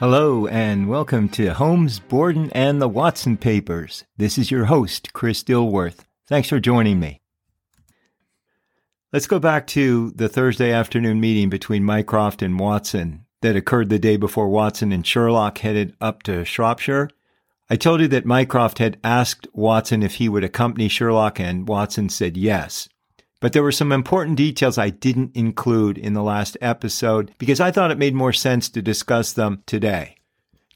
Hello, and welcome to Holmes, Borden, and the Watson Papers. This is your host, Chris Dilworth. Thanks for joining me. Let's go back to the Thursday afternoon meeting between Mycroft and Watson that occurred the day before Watson and Sherlock headed up to Shropshire. I told you that Mycroft had asked Watson if he would accompany Sherlock, and Watson said yes. But there were some important details I didn't include in the last episode because I thought it made more sense to discuss them today.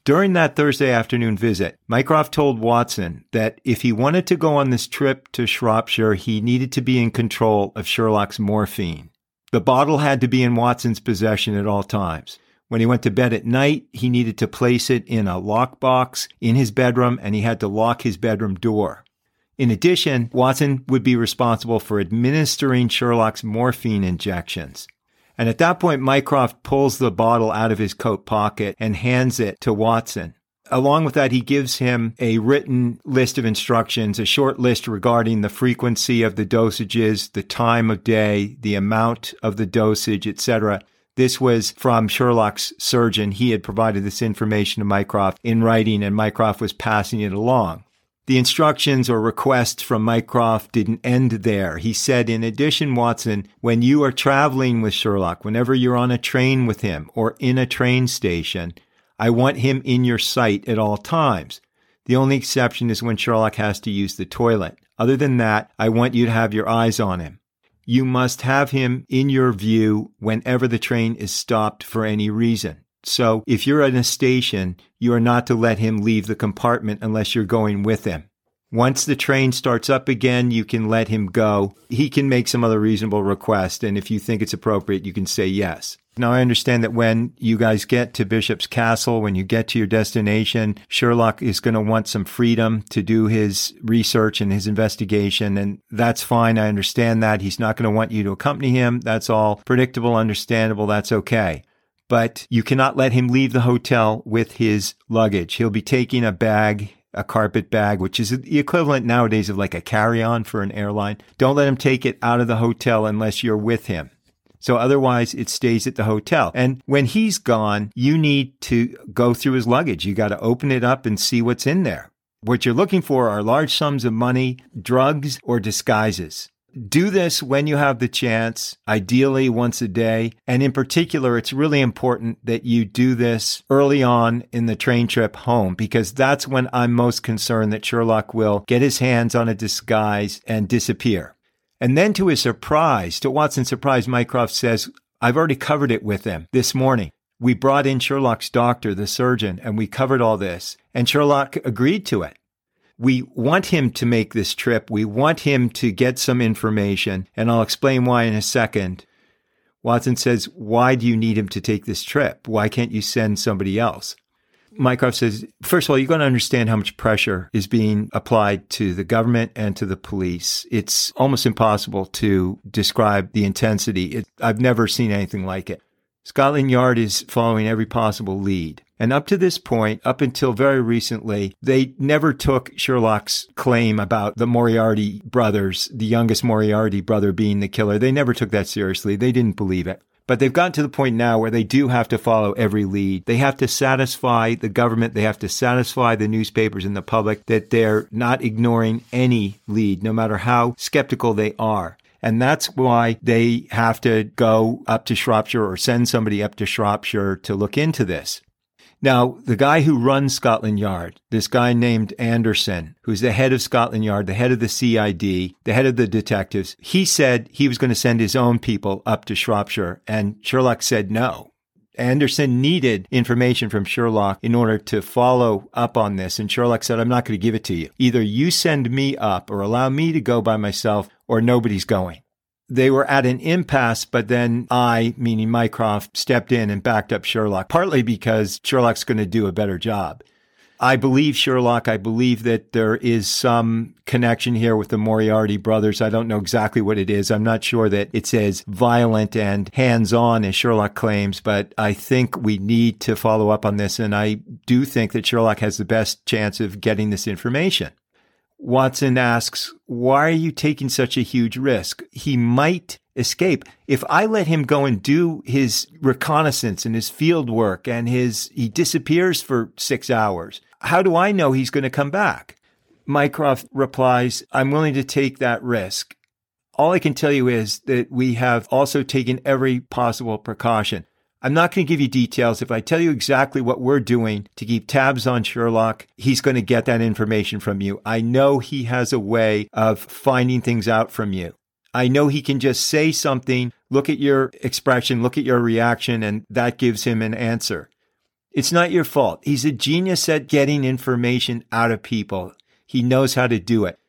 During that Thursday afternoon visit, Mycroft told Watson that if he wanted to go on this trip to Shropshire, he needed to be in control of Sherlock's morphine. The bottle had to be in Watson's possession at all times. When he went to bed at night, he needed to place it in a lockbox in his bedroom and he had to lock his bedroom door. In addition, Watson would be responsible for administering Sherlock's morphine injections. And at that point, Mycroft pulls the bottle out of his coat pocket and hands it to Watson. Along with that, he gives him a written list of instructions, a short list regarding the frequency of the dosages, the time of day, the amount of the dosage, etc. This was from Sherlock's surgeon. He had provided this information to Mycroft in writing, and Mycroft was passing it along. The instructions or requests from Mycroft didn't end there. He said, in addition, Watson, when you are traveling with Sherlock, whenever you're on a train with him or in a train station, I want him in your sight at all times. The only exception is when Sherlock has to use the toilet. Other than that, I want you to have your eyes on him. You must have him in your view whenever the train is stopped for any reason. So if you're at a station, you are not to let him leave the compartment unless you're going with him. Once the train starts up again, you can let him go. He can make some other reasonable request. And if you think it's appropriate, you can say yes. Now, I understand that when you guys get to Bishop's Castle, when you get to your destination, Sherlock is going to want some freedom to do his research and his investigation. And that's fine. I understand that. He's not going to want you to accompany him. That's all predictable, understandable. That's okay but you cannot let him leave the hotel with his luggage. He'll be taking a bag, a carpet bag, which is the equivalent nowadays of like a carry on for an airline. Don't let him take it out of the hotel unless you're with him. So otherwise it stays at the hotel. And when he's gone, you need to go through his luggage. You got to open it up and see what's in there. What you're looking for are large sums of money, drugs, or disguises. Do this when you have the chance, ideally once a day. And in particular, it's really important that you do this early on in the train trip home because that's when I'm most concerned that Sherlock will get his hands on a disguise and disappear. And then to his surprise, to Watson's surprise, Mycroft says, I've already covered it with him this morning. We brought in Sherlock's doctor, the surgeon, and we covered all this. And Sherlock agreed to it we want him to make this trip. We want him to get some information, and I'll explain why in a second. Watson says, Why do you need him to take this trip? Why can't you send somebody else? Mycroft says, First of all, you've got to understand how much pressure is being applied to the government and to the police. It's almost impossible to describe the intensity. It, I've never seen anything like it. Scotland Yard is following every possible lead. And up to this point, up until very recently, they never took Sherlock's claim about the Moriarty brothers, the youngest Moriarty brother being the killer. They never took that seriously. They didn't believe it. But they've gotten to the point now where they do have to follow every lead. They have to satisfy the government. They have to satisfy the newspapers and the public that they're not ignoring any lead, no matter how skeptical they are. And that's why they have to go up to Shropshire or send somebody up to Shropshire to look into this. Now, the guy who runs Scotland Yard, this guy named Anderson, who's the head of Scotland Yard, the head of the CID, the head of the detectives, he said he was going to send his own people up to Shropshire. And Sherlock said no. Anderson needed information from Sherlock in order to follow up on this. And Sherlock said, I'm not going to give it to you. Either you send me up or allow me to go by myself or nobody's going. They were at an impasse, but then I, meaning Mycroft, stepped in and backed up Sherlock, partly because Sherlock's going to do a better job. I believe Sherlock. I believe that there is some connection here with the Moriarty brothers. I don't know exactly what it is. I'm not sure that it's as violent and hands on as Sherlock claims, but I think we need to follow up on this. And I do think that Sherlock has the best chance of getting this information. Watson asks, Why are you taking such a huge risk? He might escape. If I let him go and do his reconnaissance and his field work and his, he disappears for six hours, how do I know he's going to come back? Mycroft replies, I'm willing to take that risk. All I can tell you is that we have also taken every possible precaution. I'm not going to give you details. If I tell you exactly what we're doing to keep tabs on Sherlock, he's going to get that information from you. I know he has a way of finding things out from you. I know he can just say something, look at your expression, look at your reaction, and that gives him an answer. It's not your fault. He's a genius at getting information out of people. He knows how to do it.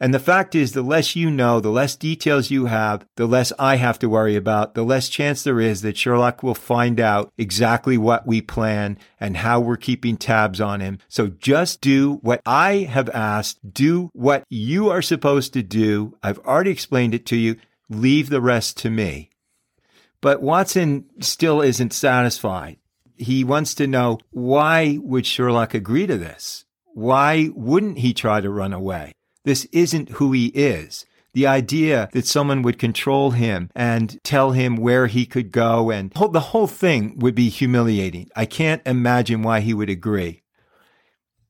And the fact is, the less you know, the less details you have, the less I have to worry about, the less chance there is that Sherlock will find out exactly what we plan and how we're keeping tabs on him. So just do what I have asked. Do what you are supposed to do. I've already explained it to you. Leave the rest to me. But Watson still isn't satisfied. He wants to know why would Sherlock agree to this? Why wouldn't he try to run away? This isn't who he is. The idea that someone would control him and tell him where he could go and the whole thing would be humiliating. I can't imagine why he would agree.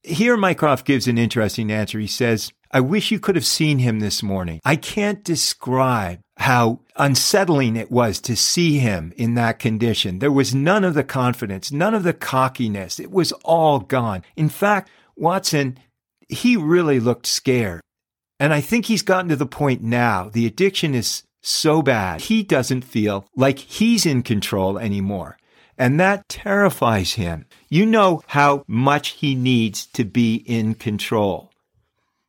Here, Mycroft gives an interesting answer. He says, I wish you could have seen him this morning. I can't describe how unsettling it was to see him in that condition. There was none of the confidence, none of the cockiness. It was all gone. In fact, Watson, he really looked scared. And I think he's gotten to the point now, the addiction is so bad, he doesn't feel like he's in control anymore. And that terrifies him. You know how much he needs to be in control.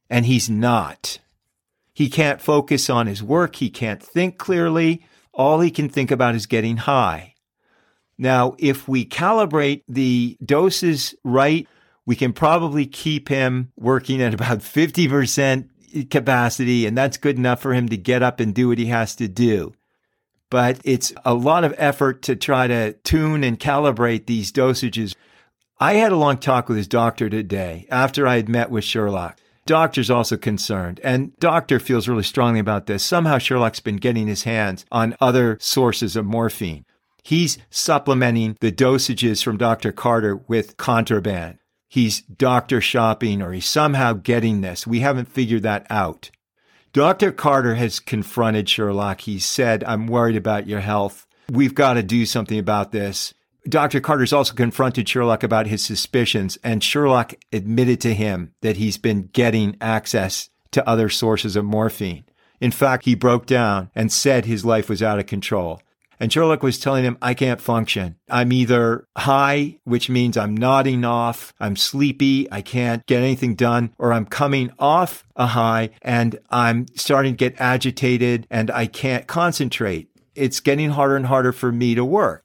And he's not. He can't focus on his work. He can't think clearly. All he can think about is getting high. Now, if we calibrate the doses right, we can probably keep him working at about 50% capacity, and that's good enough for him to get up and do what he has to do. But it's a lot of effort to try to tune and calibrate these dosages. I had a long talk with his doctor today after I had met with Sherlock. Doctor's also concerned, and doctor feels really strongly about this. Somehow Sherlock's been getting his hands on other sources of morphine. He's supplementing the dosages from Dr. Carter with contraband he's doctor shopping or he's somehow getting this. We haven't figured that out. Dr. Carter has confronted Sherlock. He said, I'm worried about your health. We've got to do something about this. Dr. Carter's also confronted Sherlock about his suspicions, and Sherlock admitted to him that he's been getting access to other sources of morphine. In fact, he broke down and said his life was out of control. And Sherlock was telling him, I can't function. I'm either high, which means I'm nodding off, I'm sleepy, I can't get anything done, or I'm coming off a high and I'm starting to get agitated and I can't concentrate. It's getting harder and harder for me to work.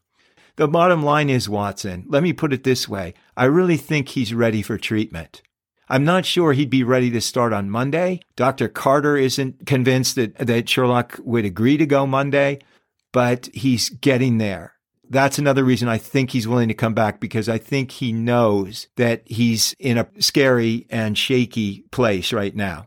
The bottom line is, Watson, let me put it this way. I really think he's ready for treatment. I'm not sure he'd be ready to start on Monday. Dr. Carter isn't convinced that, that Sherlock would agree to go Monday but he's getting there. That's another reason I think he's willing to come back because I think he knows that he's in a scary and shaky place right now.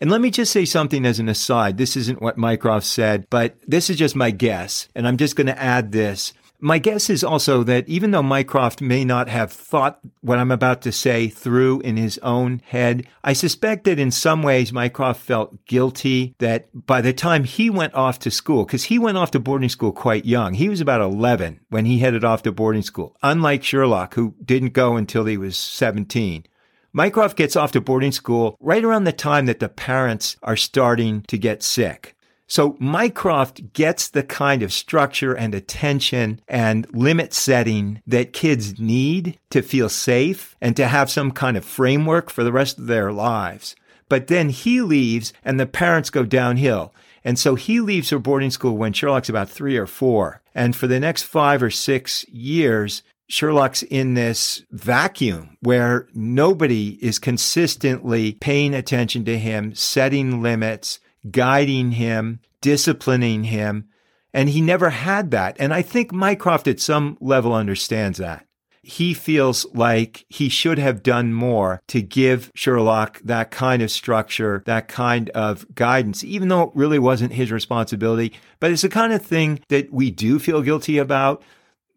And let me just say something as an aside. This isn't what Mycroft said, but this is just my guess. And I'm just going to add this. My guess is also that even though Mycroft may not have thought what I'm about to say through in his own head, I suspect that in some ways Mycroft felt guilty that by the time he went off to school, because he went off to boarding school quite young, he was about 11 when he headed off to boarding school, unlike Sherlock, who didn't go until he was 17. Mycroft gets off to boarding school right around the time that the parents are starting to get sick. So Mycroft gets the kind of structure and attention and limit setting that kids need to feel safe and to have some kind of framework for the rest of their lives. But then he leaves and the parents go downhill. And so he leaves for boarding school when Sherlock's about three or four. And for the next five or six years, Sherlock's in this vacuum where nobody is consistently paying attention to him, setting limits, guiding him, disciplining him. And he never had that. And I think Mycroft at some level understands that. he feels like he should have done more to give Sherlock that kind of structure, that kind of guidance, even though it really wasn't his responsibility. But it's the kind of thing that we do feel guilty about.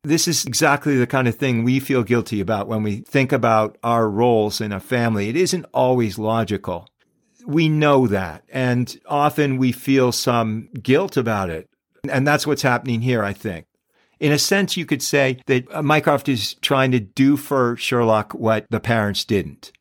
This is exactly the kind of thing we feel guilty about when we think about our roles in a family. It isn't always logical. We know that. And often we feel some guilt about it. And that's what's happening here, I think. In a sense, you could say that uh, Mycroft is trying to do for Sherlock what the parents didn't.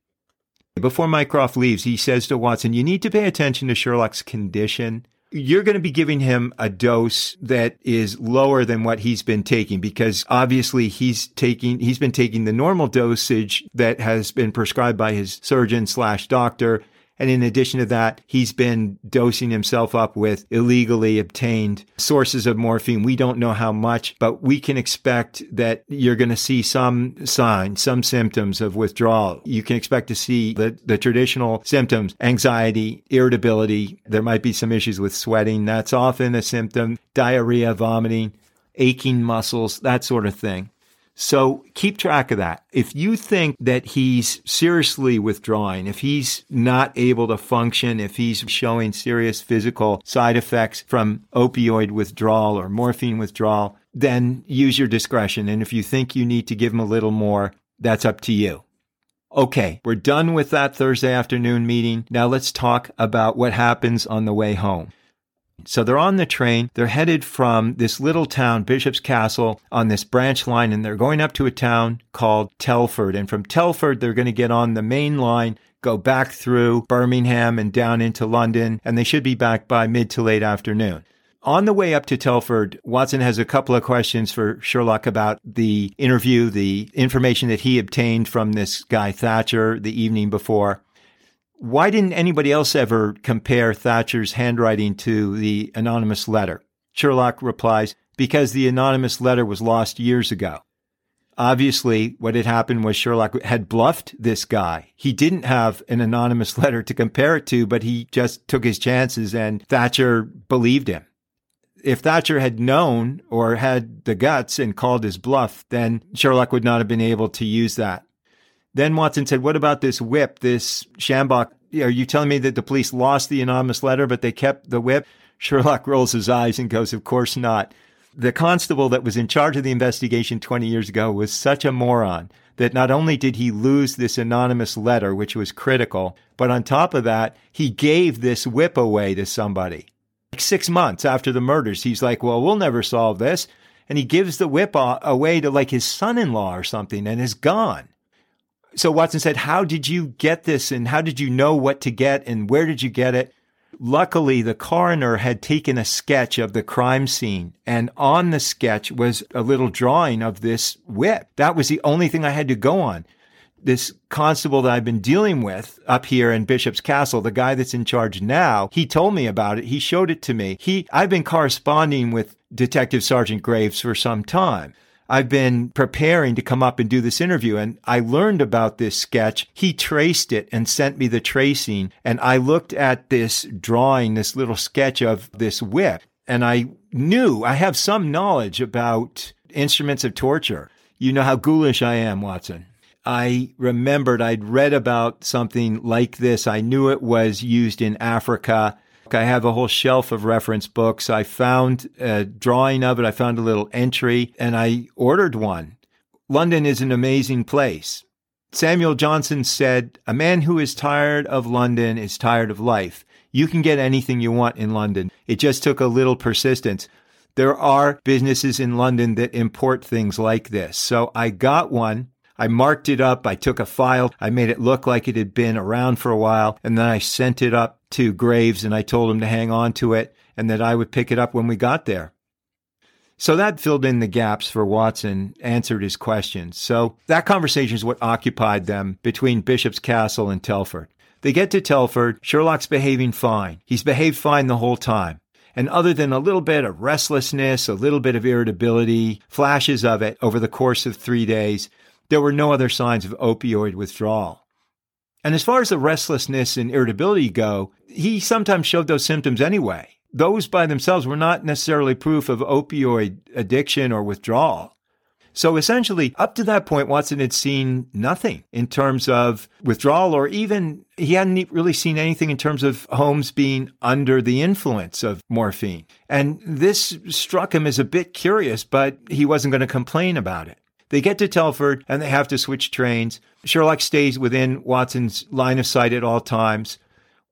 Before Mycroft leaves, he says to Watson, You need to pay attention to Sherlock's condition. You're going to be giving him a dose that is lower than what he's been taking because obviously he's taking, he's been taking the normal dosage that has been prescribed by his surgeon slash doctor and in addition to that, he's been dosing himself up with illegally obtained sources of morphine. We don't know how much, but we can expect that you're going to see some signs, some symptoms of withdrawal. You can expect to see the, the traditional symptoms, anxiety, irritability. There might be some issues with sweating. That's often a symptom, diarrhea, vomiting, aching muscles, that sort of thing. So keep track of that. If you think that he's seriously withdrawing, if he's not able to function, if he's showing serious physical side effects from opioid withdrawal or morphine withdrawal, then use your discretion. And if you think you need to give him a little more, that's up to you. Okay, we're done with that Thursday afternoon meeting. Now let's talk about what happens on the way home. So they're on the train. They're headed from this little town, Bishop's Castle, on this branch line, and they're going up to a town called Telford. And from Telford, they're going to get on the main line, go back through Birmingham and down into London, and they should be back by mid to late afternoon. On the way up to Telford, Watson has a couple of questions for Sherlock about the interview, the information that he obtained from this guy Thatcher the evening before. Why didn't anybody else ever compare Thatcher's handwriting to the anonymous letter? Sherlock replies, because the anonymous letter was lost years ago. Obviously, what had happened was Sherlock had bluffed this guy. He didn't have an anonymous letter to compare it to, but he just took his chances and Thatcher believed him. If Thatcher had known or had the guts and called his bluff, then Sherlock would not have been able to use that. Then Watson said, What about this whip, this sjambok? Are you telling me that the police lost the anonymous letter, but they kept the whip? Sherlock rolls his eyes and goes, Of course not. The constable that was in charge of the investigation 20 years ago was such a moron that not only did he lose this anonymous letter, which was critical, but on top of that, he gave this whip away to somebody. Like six months after the murders, he's like, Well, we'll never solve this. And he gives the whip away to like his son in law or something and is gone. So Watson said, How did you get this? And how did you know what to get? And where did you get it? Luckily, the coroner had taken a sketch of the crime scene, and on the sketch was a little drawing of this whip. That was the only thing I had to go on. This constable that I've been dealing with up here in Bishop's Castle, the guy that's in charge now, he told me about it. He showed it to me. He, I've been corresponding with Detective Sergeant Graves for some time. I've been preparing to come up and do this interview and I learned about this sketch. He traced it and sent me the tracing and I looked at this drawing, this little sketch of this whip and I knew I have some knowledge about instruments of torture. You know how ghoulish I am, Watson. I remembered I'd read about something like this. I knew it was used in Africa. I have a whole shelf of reference books. I found a drawing of it. I found a little entry and I ordered one. London is an amazing place. Samuel Johnson said, A man who is tired of London is tired of life. You can get anything you want in London. It just took a little persistence. There are businesses in London that import things like this. So I got one I marked it up. I took a file. I made it look like it had been around for a while. And then I sent it up to Graves and I told him to hang on to it and that I would pick it up when we got there. So that filled in the gaps for Watson, answered his questions. So that conversation is what occupied them between Bishop's Castle and Telford. They get to Telford. Sherlock's behaving fine. He's behaved fine the whole time. And other than a little bit of restlessness, a little bit of irritability, flashes of it over the course of three days, there were no other signs of opioid withdrawal. And as far as the restlessness and irritability go, he sometimes showed those symptoms anyway. Those by themselves were not necessarily proof of opioid addiction or withdrawal. So essentially, up to that point, Watson had seen nothing in terms of withdrawal, or even he hadn't really seen anything in terms of Holmes being under the influence of morphine. And this struck him as a bit curious, but he wasn't going to complain about it. They get to Telford and they have to switch trains. Sherlock stays within Watson's line of sight at all times.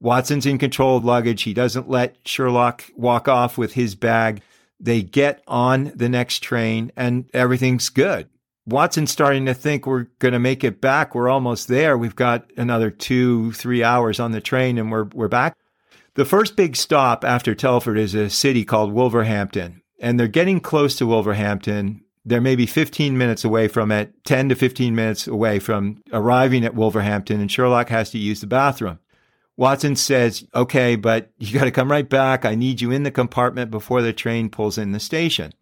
Watson's in control of luggage. He doesn't let Sherlock walk off with his bag. They get on the next train and everything's good. Watson's starting to think we're going to make it back. We're almost there. We've got another two, three hours on the train and we're, we're back. The first big stop after Telford is a city called Wolverhampton. And they're getting close to Wolverhampton. They're maybe 15 minutes away from it, 10 to 15 minutes away from arriving at Wolverhampton, and Sherlock has to use the bathroom. Watson says, okay, but you got to come right back. I need you in the compartment before the train pulls in the station.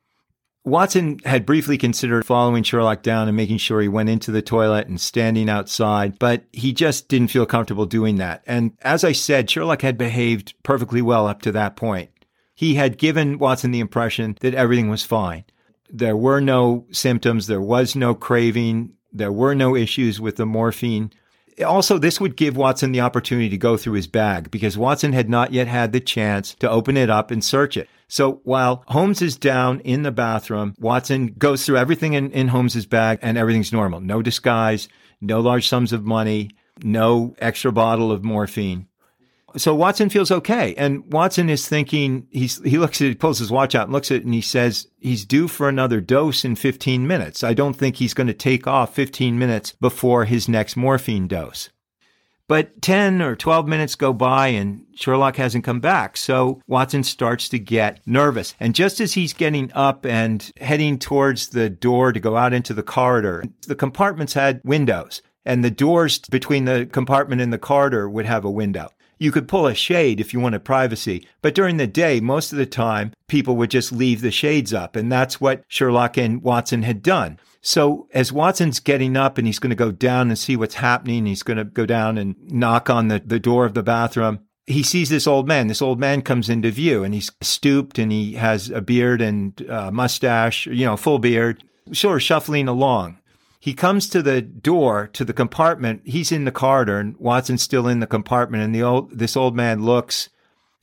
Watson had briefly considered following Sherlock down and making sure he went into the toilet and standing outside, but he just didn't feel comfortable doing that. And as I said, Sherlock had behaved perfectly well up to that point. He had given Watson the impression that everything was fine. There were no symptoms, there was no craving, there were no issues with the morphine also, this would give Watson the opportunity to go through his bag because Watson had not yet had the chance to open it up and search it. So while Holmes is down in the bathroom, Watson goes through everything in, in Holmes's bag and everything's normal. No disguise, no large sums of money, no extra bottle of morphine so Watson feels okay. And Watson is thinking, he's, he looks at it, pulls his watch out and looks at it and he says, he's due for another dose in 15 minutes. I don't think he's going to take off 15 minutes before his next morphine dose. But 10 or 12 minutes go by and Sherlock hasn't come back. So Watson starts to get nervous. And just as he's getting up and heading towards the door to go out into the corridor, the compartments had windows and the doors between the compartment and the corridor would have a window. You could pull a shade if you wanted privacy, but during the day, most of the time, people would just leave the shades up. And that's what Sherlock and Watson had done. So as Watson's getting up and he's going to go down and see what's happening, he's going to go down and knock on the, the door of the bathroom. He sees this old man. This old man comes into view and he's stooped and he has a beard and a mustache, you know, full beard, sort of shuffling along. He comes to the door to the compartment. He's in the corridor and Watson's still in the compartment. And the old, this old man looks,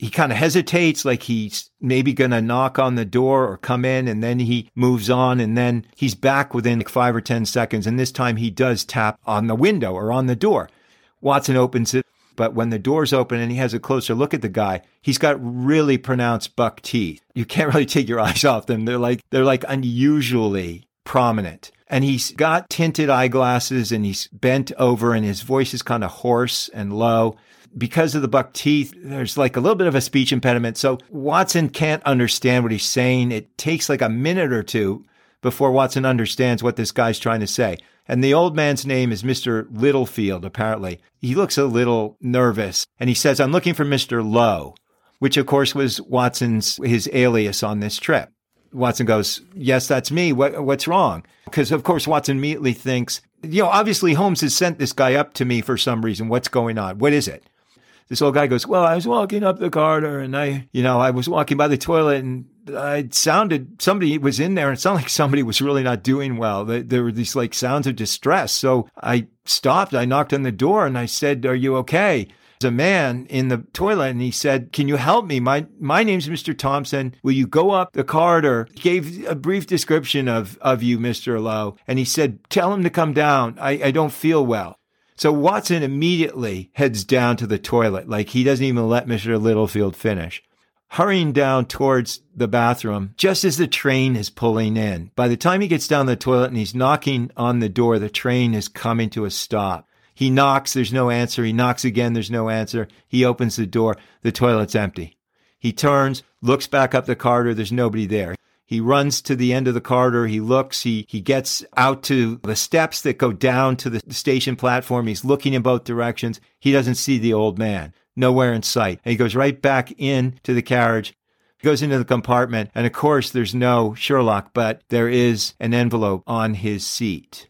he kind of hesitates like he's maybe going to knock on the door or come in. And then he moves on and then he's back within like five or 10 seconds. And this time he does tap on the window or on the door. Watson opens it. But when the door's open and he has a closer look at the guy, he's got really pronounced buck teeth. You can't really take your eyes off them. They're like, they're like unusually prominent and he's got tinted eyeglasses and he's bent over and his voice is kind of hoarse and low. Because of the buck teeth, there's like a little bit of a speech impediment. So Watson can't understand what he's saying. It takes like a minute or two before Watson understands what this guy's trying to say. And the old man's name is Mr. Littlefield, apparently. He looks a little nervous and he says, I'm looking for Mr. Lowe, which of course was Watson's, his alias on this trip. Watson goes, Yes, that's me. What, what's wrong? Because, of course, Watson immediately thinks, you know, obviously Holmes has sent this guy up to me for some reason. What's going on? What is it? This old guy goes, Well, I was walking up the corridor and I, you know, I was walking by the toilet and I sounded somebody was in there and it sounded like somebody was really not doing well. There were these like sounds of distress. So I stopped. I knocked on the door and I said, Are you okay? A man in the toilet and he said, Can you help me? My my name's Mr. Thompson. Will you go up the corridor? He gave a brief description of, of you, Mr. Lowe. And he said, Tell him to come down. I, I don't feel well. So Watson immediately heads down to the toilet, like he doesn't even let Mr. Littlefield finish. Hurrying down towards the bathroom just as the train is pulling in. By the time he gets down the toilet and he's knocking on the door, the train is coming to a stop. He knocks, there's no answer. He knocks again, there's no answer. He opens the door, the toilet's empty. He turns, looks back up the corridor, there's nobody there. He runs to the end of the corridor. He looks. He he gets out to the steps that go down to the station platform. He's looking in both directions. He doesn't see the old man. Nowhere in sight. And he goes right back in to the carriage. He goes into the compartment, and of course, there's no Sherlock, but there is an envelope on his seat.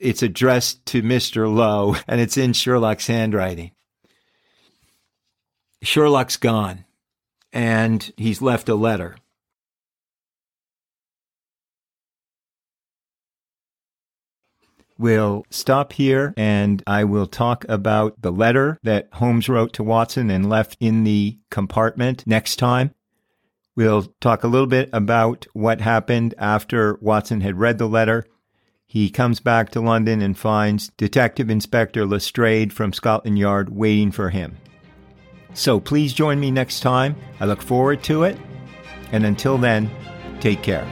It's addressed to Mr. Lowe and it's in Sherlock's handwriting. Sherlock's gone and he's left a letter. We'll stop here and I will talk about the letter that Holmes wrote to Watson and left in the compartment next time. We'll talk a little bit about what happened after Watson had read the letter. He comes back to London and finds Detective Inspector Lestrade from Scotland Yard waiting for him. So please join me next time. I look forward to it. And until then, take care.